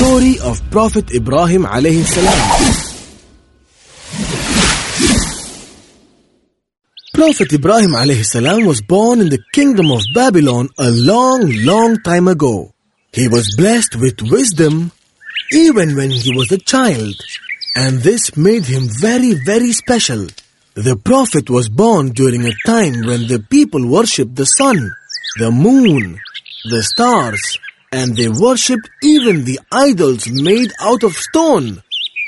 story of Prophet Ibrahim alayhi salam. Prophet Ibrahim alayhi salam was born in the kingdom of Babylon a long, long time ago. He was blessed with wisdom even when he was a child, and this made him very, very special. The Prophet was born during a time when the people worshipped the sun, the moon, the stars, and they worshipped even the idols made out of stone.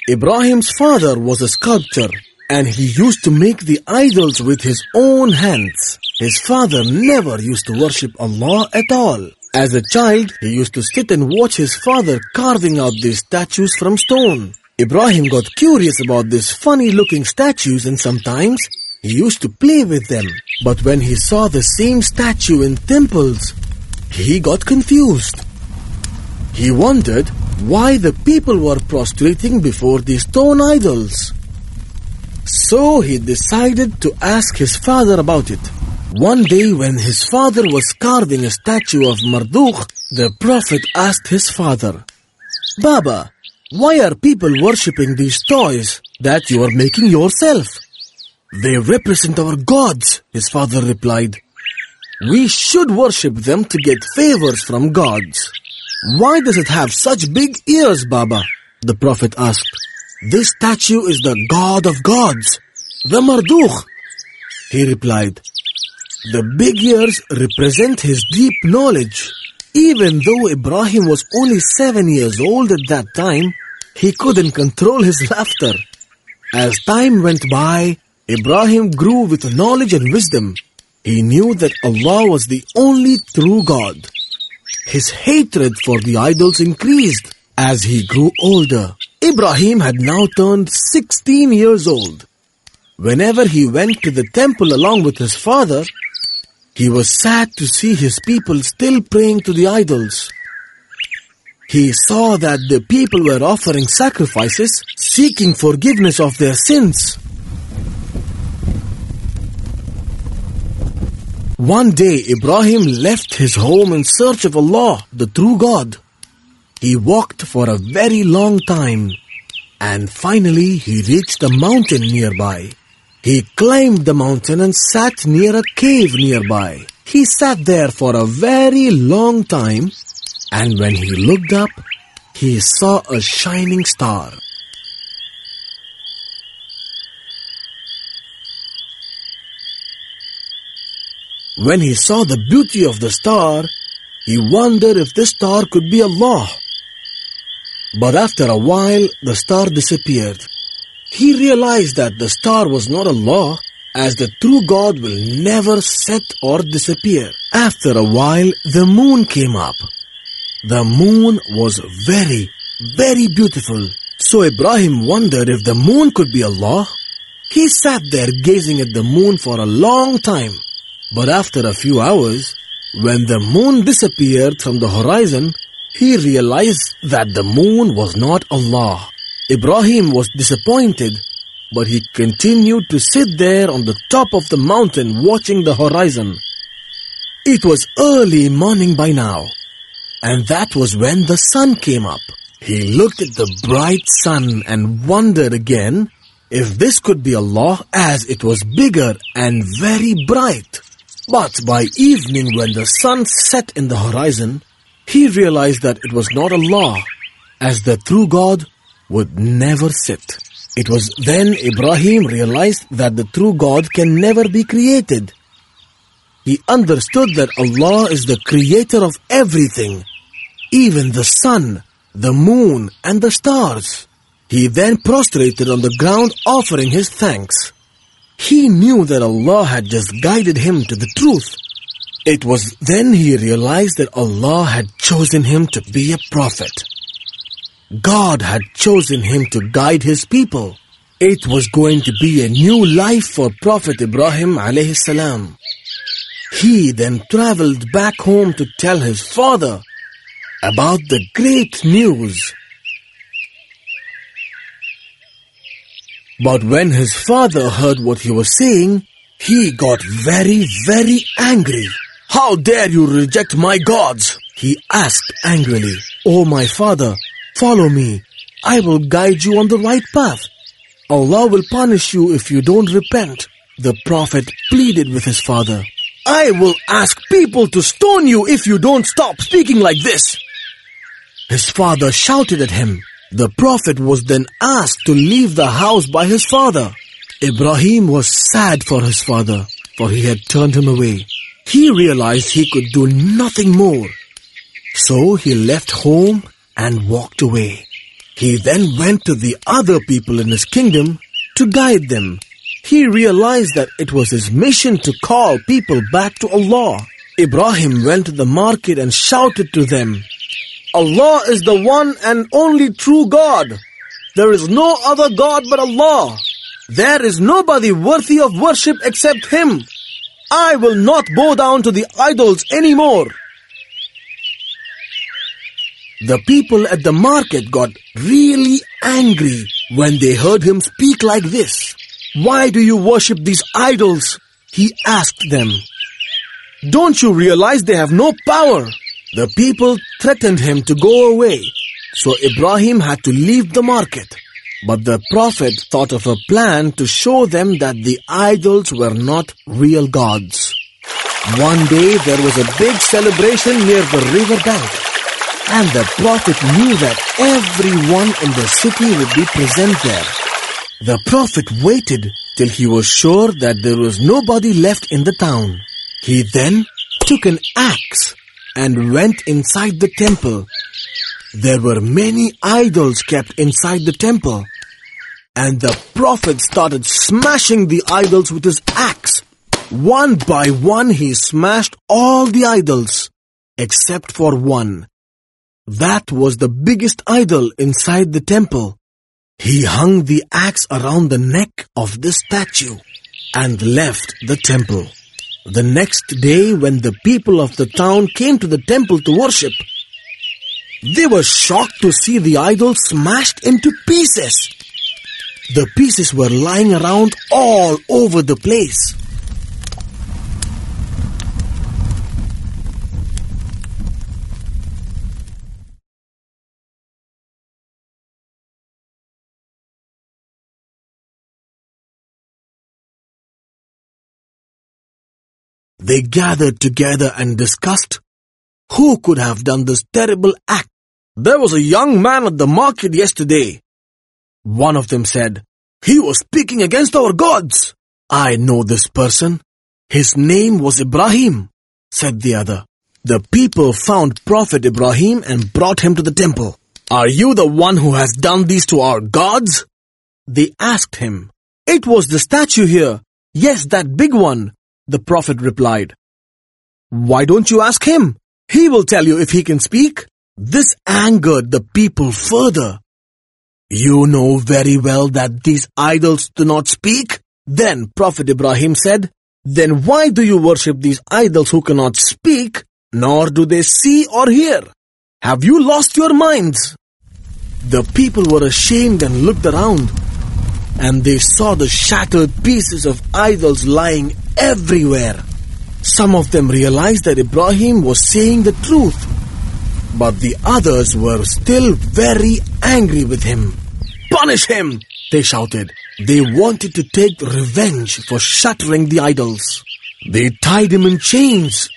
Ibrahim's father was a sculptor and he used to make the idols with his own hands. His father never used to worship Allah at all. As a child, he used to sit and watch his father carving out these statues from stone. Ibrahim got curious about these funny looking statues and sometimes he used to play with them. But when he saw the same statue in temples, he got confused. He wondered why the people were prostrating before these stone idols. So he decided to ask his father about it. One day when his father was carving a statue of Marduk, the Prophet asked his father, Baba, why are people worshipping these toys that you are making yourself? They represent our gods, his father replied. We should worship them to get favors from gods. Why does it have such big ears, Baba? The Prophet asked. This statue is the God of gods, the Marduk. He replied, the big ears represent his deep knowledge. Even though Ibrahim was only seven years old at that time, he couldn't control his laughter. As time went by, Ibrahim grew with knowledge and wisdom. He knew that Allah was the only true God. His hatred for the idols increased as he grew older. Ibrahim had now turned 16 years old. Whenever he went to the temple along with his father, he was sad to see his people still praying to the idols. He saw that the people were offering sacrifices, seeking forgiveness of their sins. One day, Ibrahim left his home in search of Allah, the true God. He walked for a very long time and finally he reached a mountain nearby. He climbed the mountain and sat near a cave nearby. He sat there for a very long time and when he looked up, he saw a shining star. When he saw the beauty of the star, he wondered if this star could be Allah. But after a while, the star disappeared. He realized that the star was not Allah, as the true God will never set or disappear. After a while, the moon came up. The moon was very, very beautiful. So Ibrahim wondered if the moon could be Allah. He sat there gazing at the moon for a long time. But after a few hours, when the moon disappeared from the horizon, he realized that the moon was not Allah. Ibrahim was disappointed, but he continued to sit there on the top of the mountain watching the horizon. It was early morning by now, and that was when the sun came up. He looked at the bright sun and wondered again if this could be Allah as it was bigger and very bright. But by evening when the sun set in the horizon, he realized that it was not Allah, as the true God would never sit. It was then Ibrahim realized that the true God can never be created. He understood that Allah is the creator of everything, even the sun, the moon, and the stars. He then prostrated on the ground offering his thanks. He knew that Allah had just guided him to the truth. It was then he realized that Allah had chosen him to be a prophet. God had chosen him to guide his people. It was going to be a new life for Prophet Ibrahim alayhi salam. He then traveled back home to tell his father about the great news. But when his father heard what he was saying, he got very, very angry. How dare you reject my gods? He asked angrily. Oh my father, Follow me. I will guide you on the right path. Allah will punish you if you don't repent. The Prophet pleaded with his father. I will ask people to stone you if you don't stop speaking like this. His father shouted at him. The Prophet was then asked to leave the house by his father. Ibrahim was sad for his father, for he had turned him away. He realized he could do nothing more. So he left home and walked away. He then went to the other people in his kingdom to guide them. He realized that it was his mission to call people back to Allah. Ibrahim went to the market and shouted to them, Allah is the one and only true God. There is no other God but Allah. There is nobody worthy of worship except Him. I will not bow down to the idols anymore. The people at the market got really angry when they heard him speak like this. Why do you worship these idols? He asked them. Don't you realize they have no power? The people threatened him to go away, so Ibrahim had to leave the market. But the Prophet thought of a plan to show them that the idols were not real gods. One day there was a big celebration near the river bank. And the Prophet knew that everyone in the city would be present there. The Prophet waited till he was sure that there was nobody left in the town. He then took an axe and went inside the temple. There were many idols kept inside the temple. And the Prophet started smashing the idols with his axe. One by one he smashed all the idols, except for one. That was the biggest idol inside the temple. He hung the axe around the neck of the statue and left the temple. The next day when the people of the town came to the temple to worship, they were shocked to see the idol smashed into pieces. The pieces were lying around all over the place. They gathered together and discussed who could have done this terrible act. There was a young man at the market yesterday. One of them said, He was speaking against our gods. I know this person. His name was Ibrahim, said the other. The people found Prophet Ibrahim and brought him to the temple. Are you the one who has done these to our gods? They asked him. It was the statue here. Yes, that big one. The Prophet replied, Why don't you ask him? He will tell you if he can speak. This angered the people further. You know very well that these idols do not speak. Then Prophet Ibrahim said, Then why do you worship these idols who cannot speak, nor do they see or hear? Have you lost your minds? The people were ashamed and looked around, and they saw the shattered pieces of idols lying everywhere. Some of them realized that Ibrahim was saying the truth, but the others were still very angry with him. Punish him! They shouted. They wanted to take revenge for shattering the idols. They tied him in chains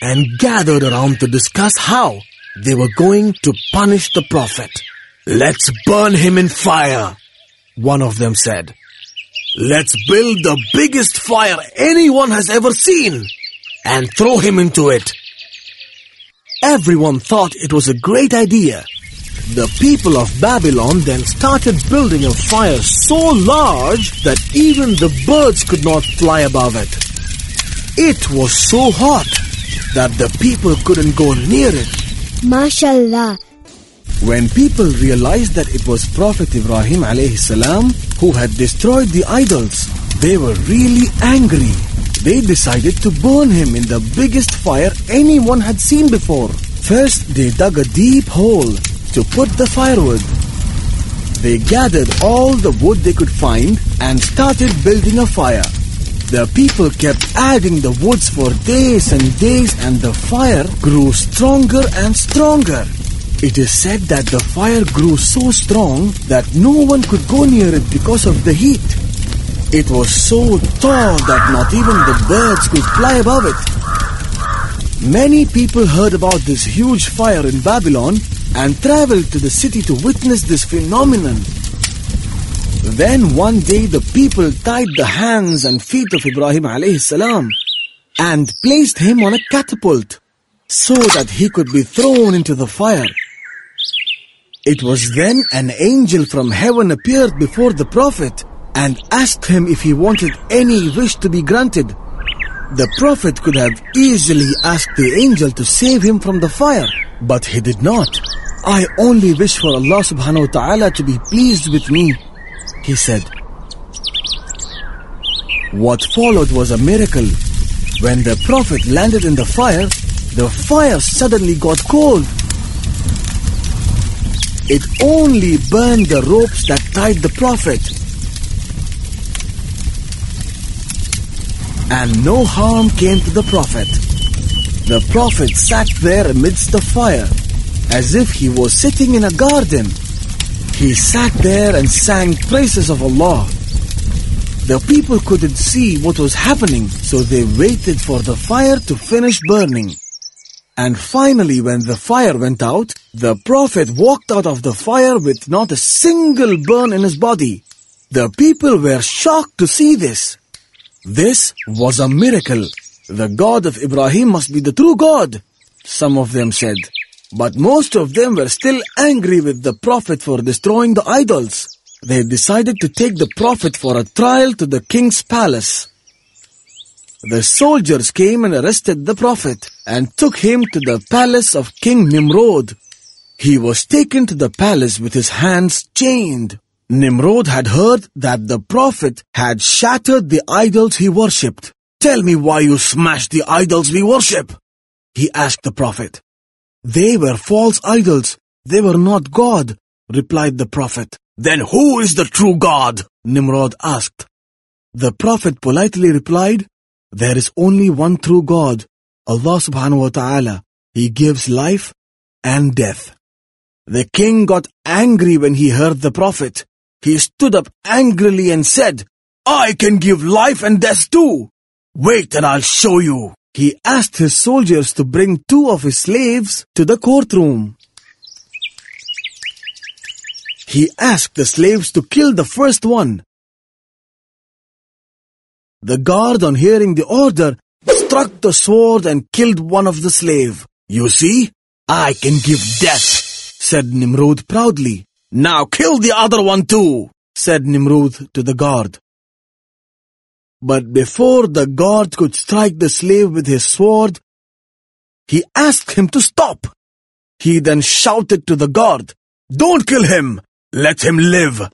and gathered around to discuss how they were going to punish the Prophet. Let's burn him in fire, one of them said. Let's build the biggest fire anyone has ever seen and throw him into it. Everyone thought it was a great idea. The people of Babylon then started building a fire so large that even the birds could not fly above it. It was so hot that the people couldn't go near it. MashaAllah. When people realized that it was Prophet Ibrahim alayhi salam who had destroyed the idols, they were really angry. They decided to burn him in the biggest fire anyone had seen before. First, they dug a deep hole to put the firewood. They gathered all the wood they could find and started building a fire. The people kept adding the woods for days and days and the fire grew stronger and stronger. It is said that the fire grew so strong that no one could go near it because of the heat. It was so tall that not even the birds could fly above it. Many people heard about this huge fire in Babylon and traveled to the city to witness this phenomenon. Then one day the people tied the hands and feet of Ibrahim alayhi salam and placed him on a catapult so that he could be thrown into the fire. It was then an angel from heaven appeared before the Prophet and asked him if he wanted any wish to be granted. The Prophet could have easily asked the angel to save him from the fire, but he did not. I only wish for Allah subhanahu wa ta'ala to be pleased with me, he said. What followed was a miracle. When the Prophet landed in the fire, the fire suddenly got cold. It only burned the ropes that tied the Prophet. And no harm came to the Prophet. The Prophet sat there amidst the fire, as if he was sitting in a garden. He sat there and sang praises of Allah. The people couldn't see what was happening, so they waited for the fire to finish burning. And finally, when the fire went out, the Prophet walked out of the fire with not a single burn in his body. The people were shocked to see this. This was a miracle. The God of Ibrahim must be the true God, some of them said. But most of them were still angry with the Prophet for destroying the idols. They decided to take the Prophet for a trial to the king's palace. The soldiers came and arrested the Prophet and took him to the palace of King Nimrod. He was taken to the palace with his hands chained. Nimrod had heard that the Prophet had shattered the idols he worshipped. Tell me why you smashed the idols we worship, he asked the Prophet. They were false idols. They were not God, replied the Prophet. Then who is the true God? Nimrod asked. The Prophet politely replied, There is only one true God, Allah subhanahu wa ta'ala. He gives life and death. The king got angry when he heard the Prophet. He stood up angrily and said, I can give life and death too. Wait and I'll show you. He asked his soldiers to bring two of his slaves to the courtroom. He asked the slaves to kill the first one. The guard, on hearing the order, struck the sword and killed one of the slave. You see, I can give death, said Nimrod proudly. Now kill the other one too, said Nimrod to the guard. But before the guard could strike the slave with his sword, he asked him to stop. He then shouted to the guard, Don't kill him! Let him live!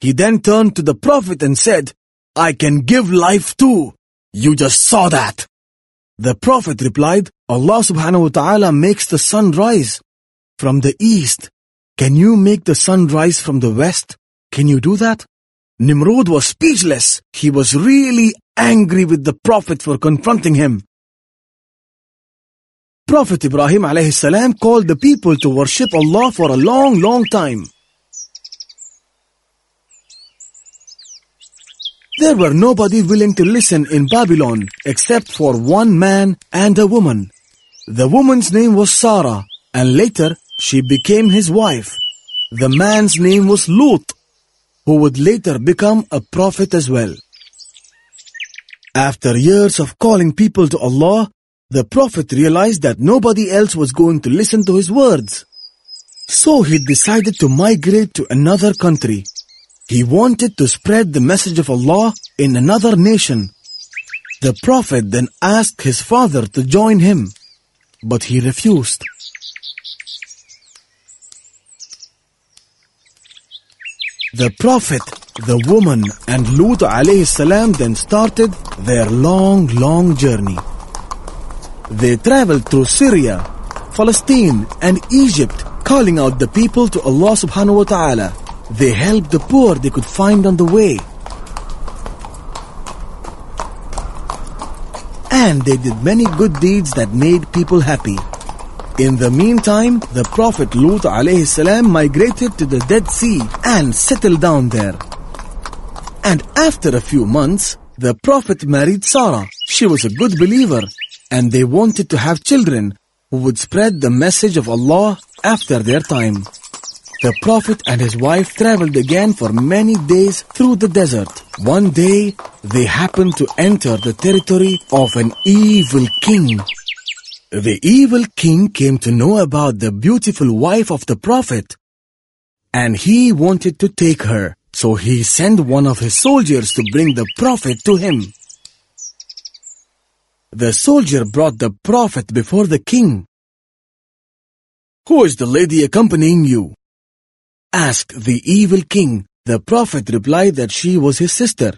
He then turned to the Prophet and said, I can give life too. You just saw that. The Prophet replied, Allah subhanahu wa ta'ala makes the sun rise from the east. Can you make the sun rise from the west? Can you do that? Nimrod was speechless. He was really angry with the Prophet for confronting him. Prophet Ibrahim alayhi called the people to worship Allah for a long, long time. There were nobody willing to listen in Babylon except for one man and a woman. The woman's name was Sarah and later she became his wife. The man's name was Lut who would later become a prophet as well. After years of calling people to Allah, the Prophet realized that nobody else was going to listen to his words. So he decided to migrate to another country. He wanted to spread the message of Allah in another nation. The Prophet then asked his father to join him, but he refused. The Prophet, the woman, and Lut alayhi then started their long, long journey. They traveled through Syria, Palestine, and Egypt, calling out the people to Allah subhanahu wa ta'ala. They helped the poor they could find on the way. And they did many good deeds that made people happy. In the meantime, the Prophet Lut alayhi migrated to the Dead Sea and settled down there. And after a few months, the Prophet married Sarah. She was a good believer and they wanted to have children who would spread the message of Allah after their time. The Prophet and his wife traveled again for many days through the desert. One day, they happened to enter the territory of an evil king. The evil king came to know about the beautiful wife of the Prophet and he wanted to take her. So he sent one of his soldiers to bring the Prophet to him. The soldier brought the Prophet before the king. Who is the lady accompanying you? asked the evil king. The Prophet replied that she was his sister.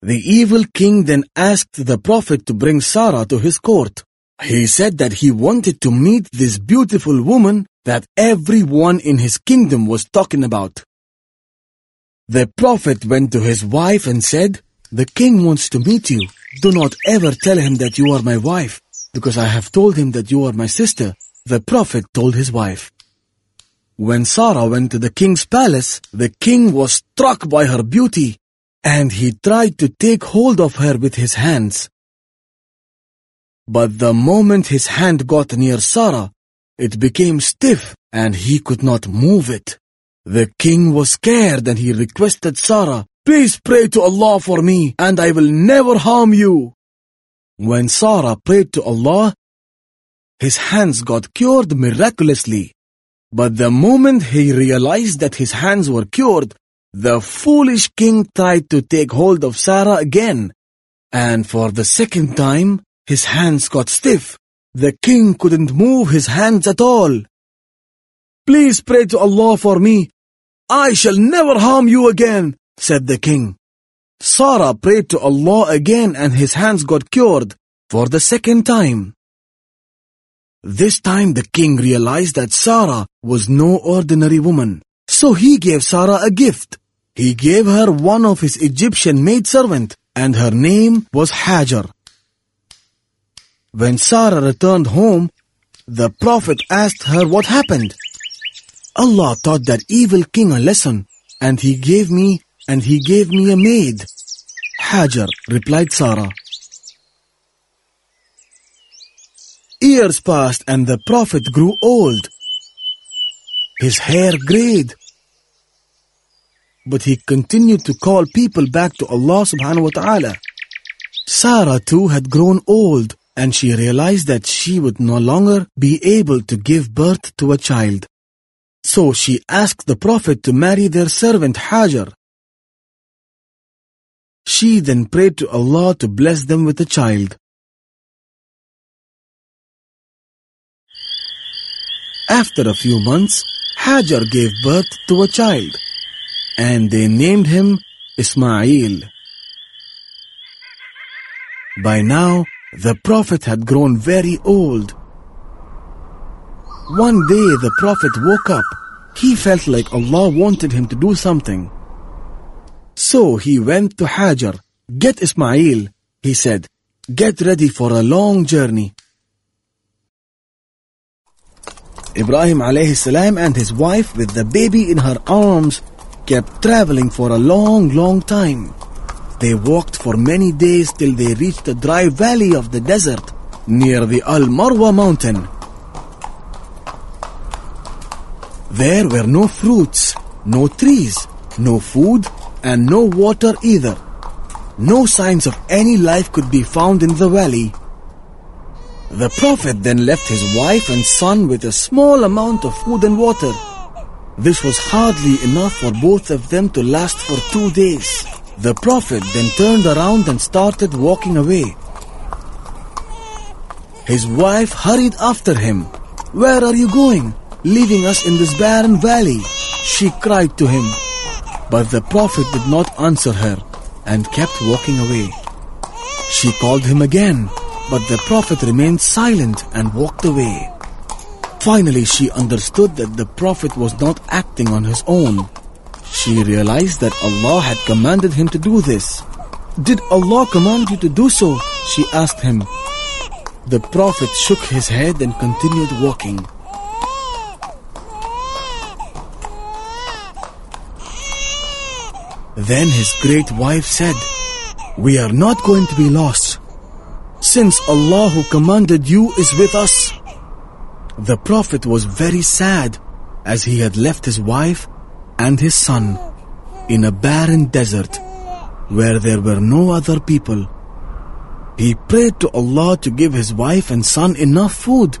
The evil king then asked the Prophet to bring Sarah to his court. He said that he wanted to meet this beautiful woman that everyone in his kingdom was talking about. The Prophet went to his wife and said, The king wants to meet you. Do not ever tell him that you are my wife, because I have told him that you are my sister. The Prophet told his wife. When Sarah went to the king's palace, the king was struck by her beauty, and he tried to take hold of her with his hands. But the moment his hand got near Sarah, it became stiff and he could not move it. The king was scared and he requested Sarah, Please pray to Allah for me and I will never harm you. When Sarah prayed to Allah, his hands got cured miraculously. But the moment he realized that his hands were cured, the foolish king tried to take hold of Sarah again. And for the second time, his hands got stiff. The king couldn't move his hands at all. Please pray to Allah for me. I shall never harm you again, said the king. Sarah prayed to Allah again and his hands got cured for the second time. This time the king realized that Sarah was no ordinary woman. So he gave Sarah a gift. He gave her one of his Egyptian maidservant and her name was Hajar. When Sarah returned home, the Prophet asked her what happened. Allah taught that evil king a lesson and he gave me and he gave me a maid. Hajar replied Sarah. Years passed and the Prophet grew old. His hair grayed. But he continued to call people back to Allah subhanahu wa ta'ala. Sarah too had grown old and she realized that she would no longer be able to give birth to a child. So she asked the Prophet to marry their servant Hajar. She then prayed to Allah to bless them with a child. After a few months, Hajar gave birth to a child, and they named him Ismail. By now, the Prophet had grown very old. One day the Prophet woke up. He felt like Allah wanted him to do something. So he went to Hajar. Get Ismail, he said. Get ready for a long journey. Ibrahim alayhi salam and his wife with the baby in her arms kept traveling for a long, long time. They walked for many days till they reached the dry valley of the desert near the Al Marwa mountain. There were no fruits, no trees, no food, and no water either. No signs of any life could be found in the valley. The Prophet then left his wife and son with a small amount of food and water. This was hardly enough for both of them to last for two days. The Prophet then turned around and started walking away. His wife hurried after him. Where are you going? Leaving us in this barren valley? She cried to him. But the Prophet did not answer her and kept walking away. She called him again but the Prophet remained silent and walked away. Finally, she understood that the Prophet was not acting on his own. She realized that Allah had commanded him to do this. Did Allah command you to do so? She asked him. The Prophet shook his head and continued walking. Then his great wife said, We are not going to be lost, since Allah who commanded you is with us. The Prophet was very sad as he had left his wife and his son in a barren desert where there were no other people. He prayed to Allah to give his wife and son enough food.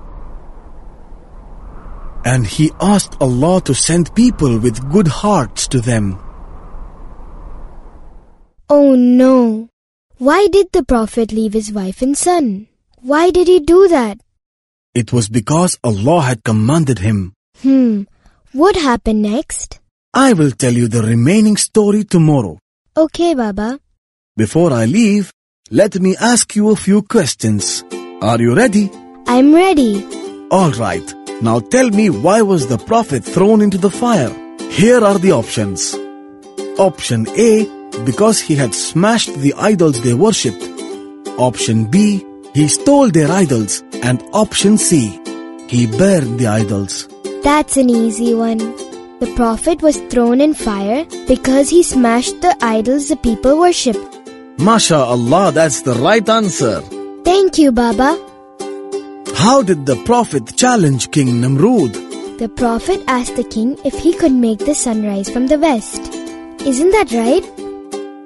And he asked Allah to send people with good hearts to them. Oh no. Why did the Prophet leave his wife and son? Why did he do that? It was because Allah had commanded him. Hmm. What happened next? I will tell you the remaining story tomorrow. Okay, Baba. Before I leave, let me ask you a few questions. Are you ready? I'm ready. Alright. Now tell me why was the Prophet thrown into the fire? Here are the options. Option A because he had smashed the idols they worshipped. Option B, he stole their idols. And option C, he burned the idols. That's an easy one. The Prophet was thrown in fire because he smashed the idols the people worshipped. MashaAllah, that's the right answer. Thank you, Baba. How did the Prophet challenge King Namrud? The Prophet asked the king if he could make the sunrise from the west. Isn't that right?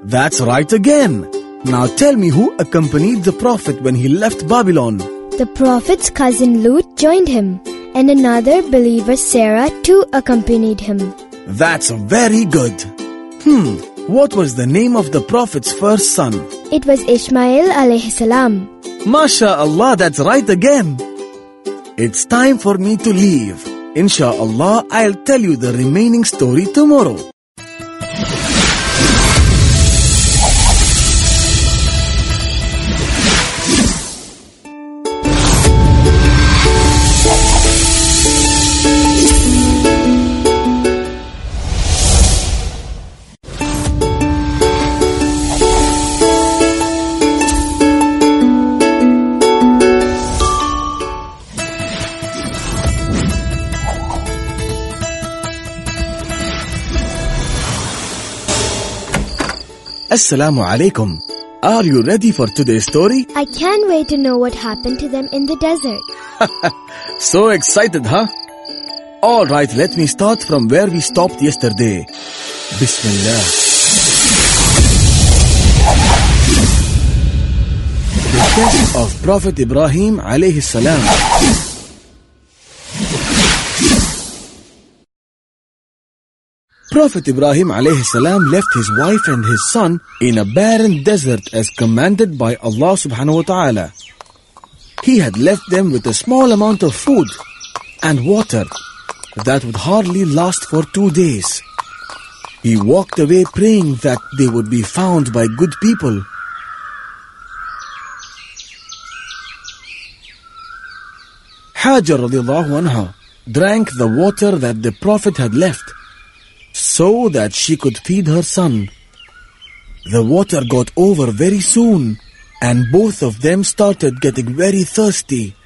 That's right again. Now tell me who accompanied the Prophet when he left Babylon. The Prophet's cousin Lut joined him, and another believer, Sarah, too accompanied him. That's very good. Hmm, what was the name of the Prophet's first son? It was Ishmael alayhi salam. MashaAllah, that's right again. It's time for me to leave. Insha'Allah, I'll tell you the remaining story tomorrow. Assalamu alaikum. Are you ready for today's story? I can't wait to know what happened to them in the desert. So excited, huh? Alright, let me start from where we stopped yesterday. Bismillah. The death of Prophet Ibrahim alayhi salam. Prophet Ibrahim alayhi left his wife and his son in a barren desert as commanded by Allah subhanahu wa ta'ala. He had left them with a small amount of food and water that would hardly last for two days. He walked away praying that they would be found by good people. Hajar anha drank the water that the Prophet had left so that she could feed her son. The water got over very soon and both of them started getting very thirsty.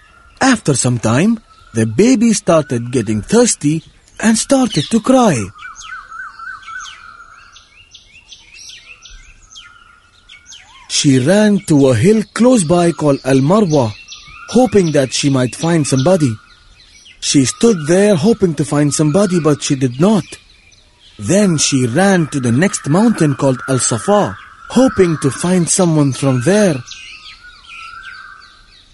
After some time, the baby started getting thirsty and started to cry. She ran to a hill close by called Al Marwa, hoping that she might find somebody. She stood there hoping to find somebody, but she did not. Then she ran to the next mountain called Al Safa, hoping to find someone from there.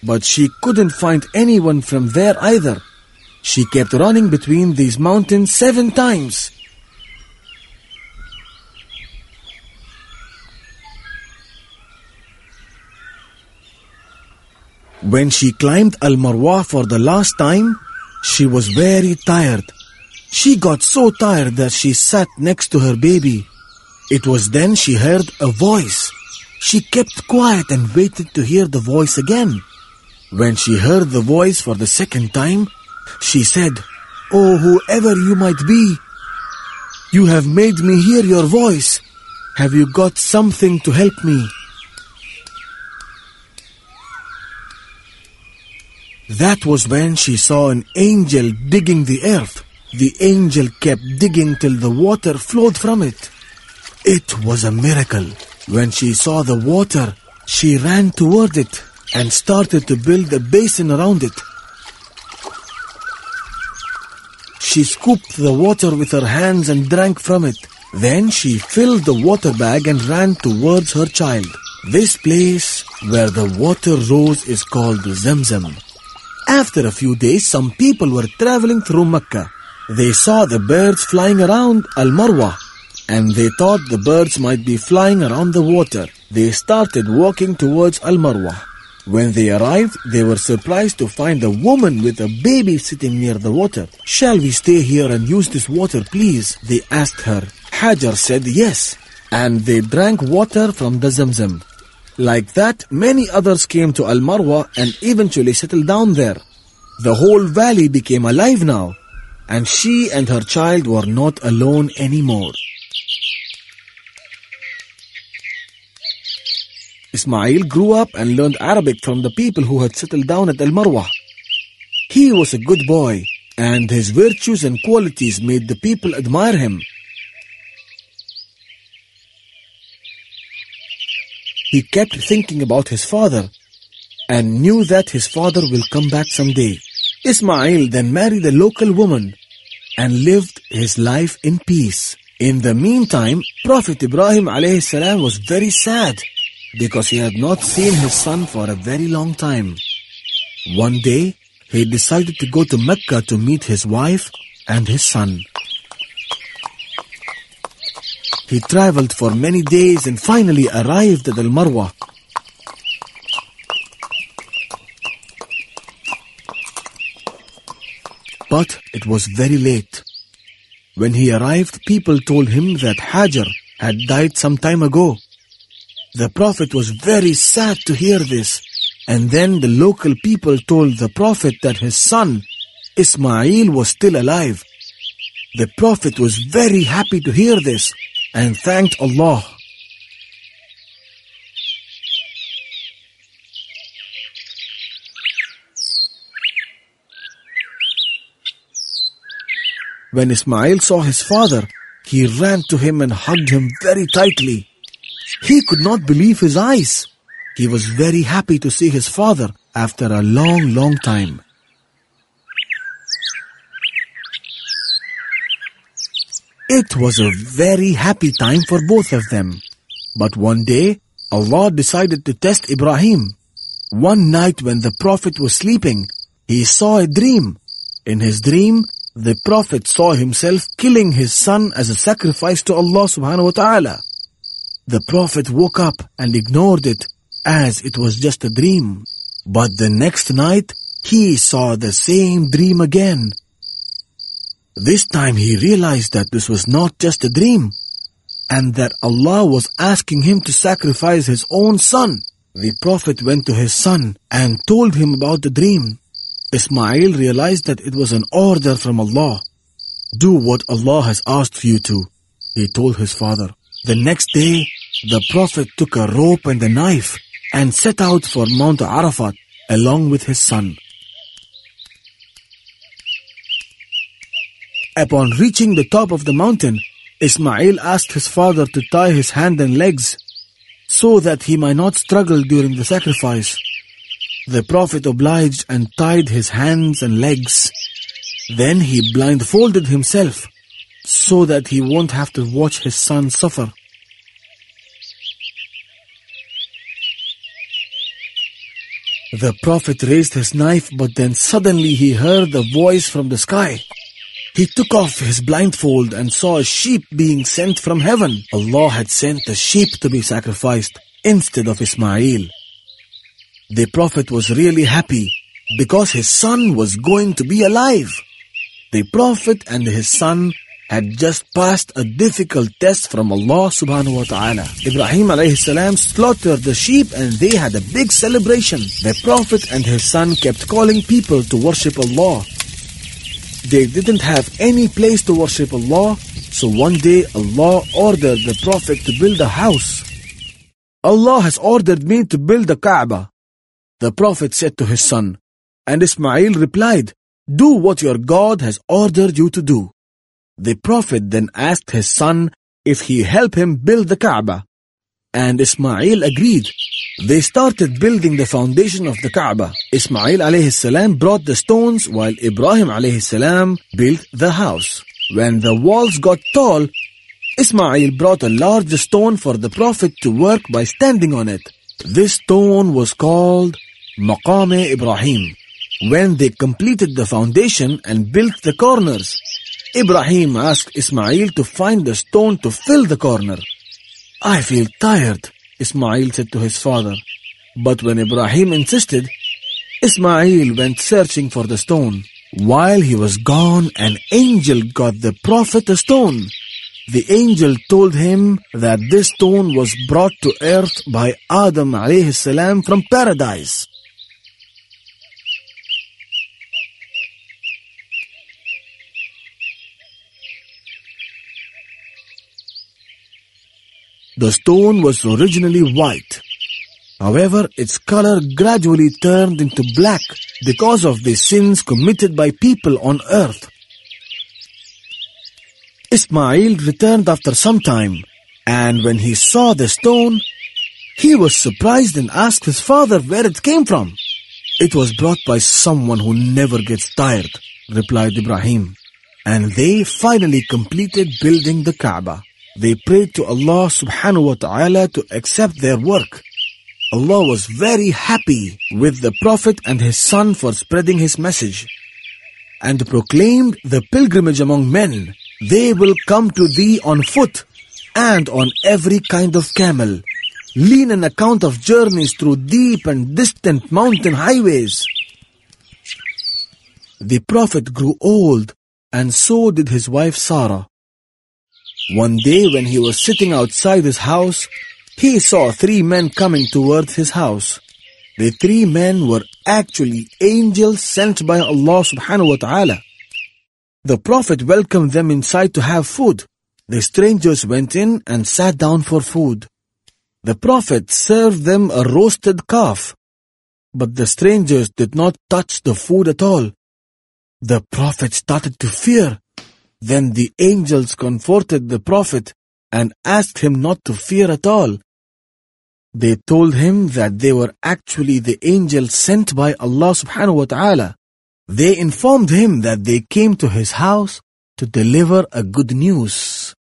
But she couldn't find anyone from there either. She kept running between these mountains seven times. When she climbed Al Marwa for the last time, she was very tired. She got so tired that she sat next to her baby. It was then she heard a voice. She kept quiet and waited to hear the voice again. When she heard the voice for the second time, she said, Oh, whoever you might be, you have made me hear your voice. Have you got something to help me? That was when she saw an angel digging the earth. The angel kept digging till the water flowed from it. It was a miracle. When she saw the water, she ran toward it and started to build a basin around it. She scooped the water with her hands and drank from it. Then she filled the water bag and ran towards her child. This place where the water rose is called Zamzam. After a few days, some people were traveling through Mecca. They saw the birds flying around Al Marwa and they thought the birds might be flying around the water. They started walking towards Al Marwa. When they arrived, they were surprised to find a woman with a baby sitting near the water. Shall we stay here and use this water, please? They asked her. Hajar said yes, and they drank water from the Zamzam. Like that, many others came to Al Marwa and eventually settled down there. The whole valley became alive now, and she and her child were not alone anymore. Ismail grew up and learned Arabic from the people who had settled down at Al Marwa. He was a good boy, and his virtues and qualities made the people admire him. He kept thinking about his father and knew that his father will come back someday. Ismail then married a local woman and lived his life in peace. In the meantime, Prophet Ibrahim alayhi was very sad because he had not seen his son for a very long time. One day, he decided to go to Mecca to meet his wife and his son. He traveled for many days and finally arrived at Al Marwa. But it was very late. When he arrived, people told him that Hajar had died some time ago. The Prophet was very sad to hear this. And then the local people told the Prophet that his son, Ismail, was still alive. The Prophet was very happy to hear this and thanked Allah. When Ismail saw his father, he ran to him and hugged him very tightly. He could not believe his eyes. He was very happy to see his father after a long, long time. It was a very happy time for both of them. But one day, Allah decided to test Ibrahim. One night when the Prophet was sleeping, he saw a dream. In his dream, the Prophet saw himself killing his son as a sacrifice to Allah subhanahu wa ta'ala. The Prophet woke up and ignored it as it was just a dream. But the next night, he saw the same dream again. This time he realized that this was not just a dream and that Allah was asking him to sacrifice his own son. The Prophet went to his son and told him about the dream. Ismail realized that it was an order from Allah. Do what Allah has asked you to, he told his father. The next day, the Prophet took a rope and a knife and set out for Mount Arafat along with his son. Upon reaching the top of the mountain, Ismail asked his father to tie his hand and legs so that he might not struggle during the sacrifice. The Prophet obliged and tied his hands and legs. Then he blindfolded himself so that he won't have to watch his son suffer. The Prophet raised his knife, but then suddenly he heard a voice from the sky. He took off his blindfold and saw a sheep being sent from heaven. Allah had sent the sheep to be sacrificed instead of Ismail. The Prophet was really happy because his son was going to be alive. The Prophet and his son had just passed a difficult test from Allah subhanahu wa ta'ala. Ibrahim alayhi salam slaughtered the sheep and they had a big celebration. The Prophet and his son kept calling people to worship Allah. They didn't have any place to worship Allah, so one day Allah ordered the Prophet to build a house. Allah has ordered me to build the Kaaba. The Prophet said to his son, And Ismail replied, Do what your God has ordered you to do. The Prophet then asked his son if he help him build the Kaaba. And Ismail agreed. They started building the foundation of the Kaaba. Ismail alayhi salam brought the stones while Ibrahim alayhi salam built the house. When the walls got tall, Ismail brought a large stone for the Prophet to work by standing on it. This stone was called Maqam Ibrahim. When they completed the foundation and built the corners, Ibrahim asked Ismail to find the stone to fill the corner. I feel tired, Ismail said to his father. But when Ibrahim insisted, Ismail went searching for the stone. While he was gone, an angel got the prophet a stone. The angel told him that this stone was brought to earth by Adam alayhi salam from paradise. The stone was originally white. However, its color gradually turned into black because of the sins committed by people on earth. Ismail returned after some time, and when he saw the stone, he was surprised and asked his father where it came from. It was brought by someone who never gets tired, replied Ibrahim. And they finally completed building the Kaaba. They prayed to Allah subhanahu wa ta'ala to accept their work. Allah was very happy with the Prophet and his son for spreading his message and proclaimed the pilgrimage among men. They will come to thee on foot and on every kind of camel. Lean an account of journeys through deep and distant mountain highways. The Prophet grew old and so did his wife Sarah. One day when he was sitting outside his house, he saw three men coming towards his house. The three men were actually angels sent by Allah subhanahu wa ta'ala. The Prophet welcomed them inside to have food. The strangers went in and sat down for food. The Prophet served them a roasted calf. But the strangers did not touch the food at all. The Prophet started to fear then the angels comforted the Prophet and asked him not to fear at all. They told him that they were actually the angels sent by Allah subhanahu wa ta'ala. They informed him that they came to his house to deliver a good news.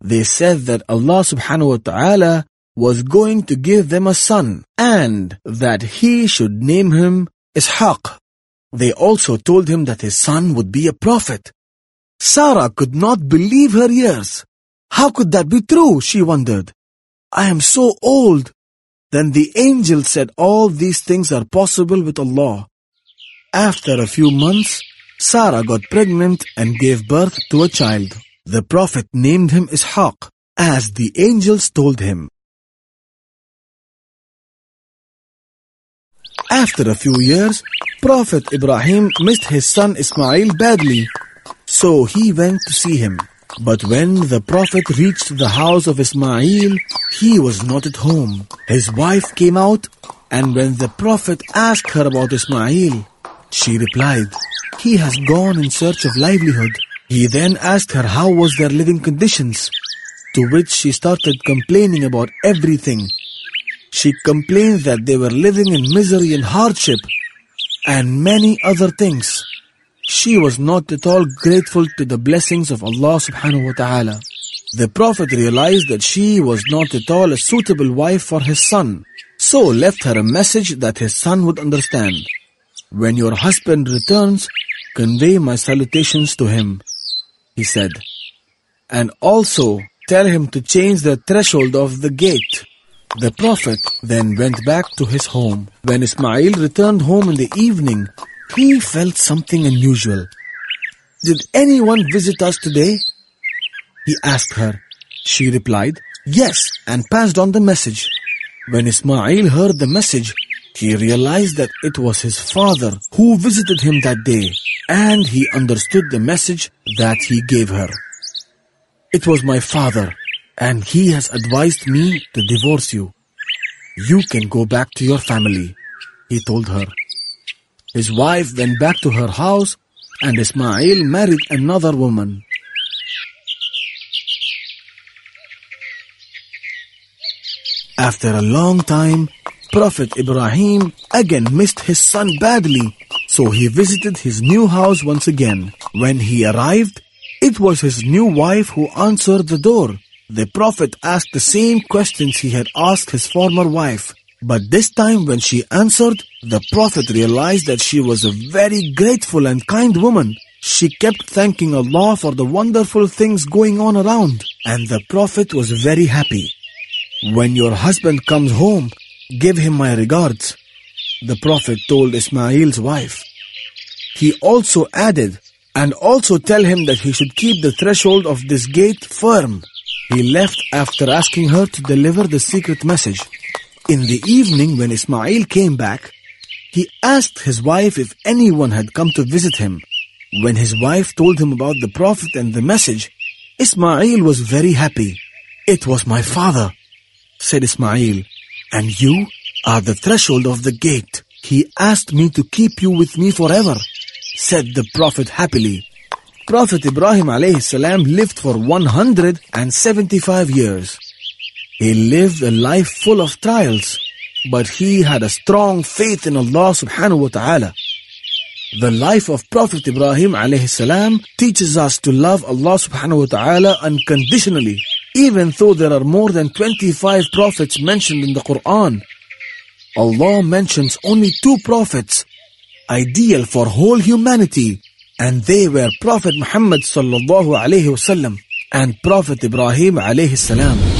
They said that Allah subhanahu wa ta'ala was going to give them a son and that he should name him Ishaq. They also told him that his son would be a prophet. Sarah could not believe her ears. How could that be true? She wondered. I am so old. Then the angel said all these things are possible with Allah. After a few months, Sarah got pregnant and gave birth to a child. The Prophet named him Ishaq, as the angels told him. After a few years, Prophet Ibrahim missed his son Ismail badly so he went to see him. But when the Prophet reached the house of Ismail, he was not at home. His wife came out, and when the Prophet asked her about Ismail, she replied, He has gone in search of livelihood. He then asked her how was their living conditions, to which she started complaining about everything. She complained that they were living in misery and hardship, and many other things. She was not at all grateful to the blessings of Allah subhanahu wa ta'ala. The Prophet realized that she was not at all a suitable wife for his son, so left her a message that his son would understand. When your husband returns, convey my salutations to him, he said. And also tell him to change the threshold of the gate. The Prophet then went back to his home. When Ismail returned home in the evening, he felt something unusual. Did anyone visit us today? He asked her. She replied, Yes, and passed on the message. When Ismail heard the message, he realized that it was his father who visited him that day, and he understood the message that he gave her. It was my father, and he has advised me to divorce you. You can go back to your family, he told her. His wife went back to her house and Ismail married another woman. After a long time, Prophet Ibrahim again missed his son badly, so he visited his new house once again. When he arrived, it was his new wife who answered the door. The Prophet asked the same questions he had asked his former wife. But this time when she answered, the Prophet realized that she was a very grateful and kind woman. She kept thanking Allah for the wonderful things going on around. And the Prophet was very happy. When your husband comes home, give him my regards. The Prophet told Ismail's wife. He also added, and also tell him that he should keep the threshold of this gate firm. He left after asking her to deliver the secret message. In the evening when Ismail came back, he asked his wife if anyone had come to visit him. When his wife told him about the Prophet and the message, Ismail was very happy. It was my father, said Ismail, and you are the threshold of the gate. He asked me to keep you with me forever, said the Prophet happily. Prophet Ibrahim alayhi salam lived for 175 years. He lived a life full of trials, but he had a strong faith in Allah subhanahu wa ta'ala. The life of Prophet Ibrahim alayhi salam teaches us to love Allah subhanahu wa ta'ala unconditionally, even though there are more than 25 prophets mentioned in the Quran. Allah mentions only two prophets, ideal for whole humanity, and they were Prophet Muhammad sallallahu alayhi wasallam and Prophet Ibrahim alayhi salam.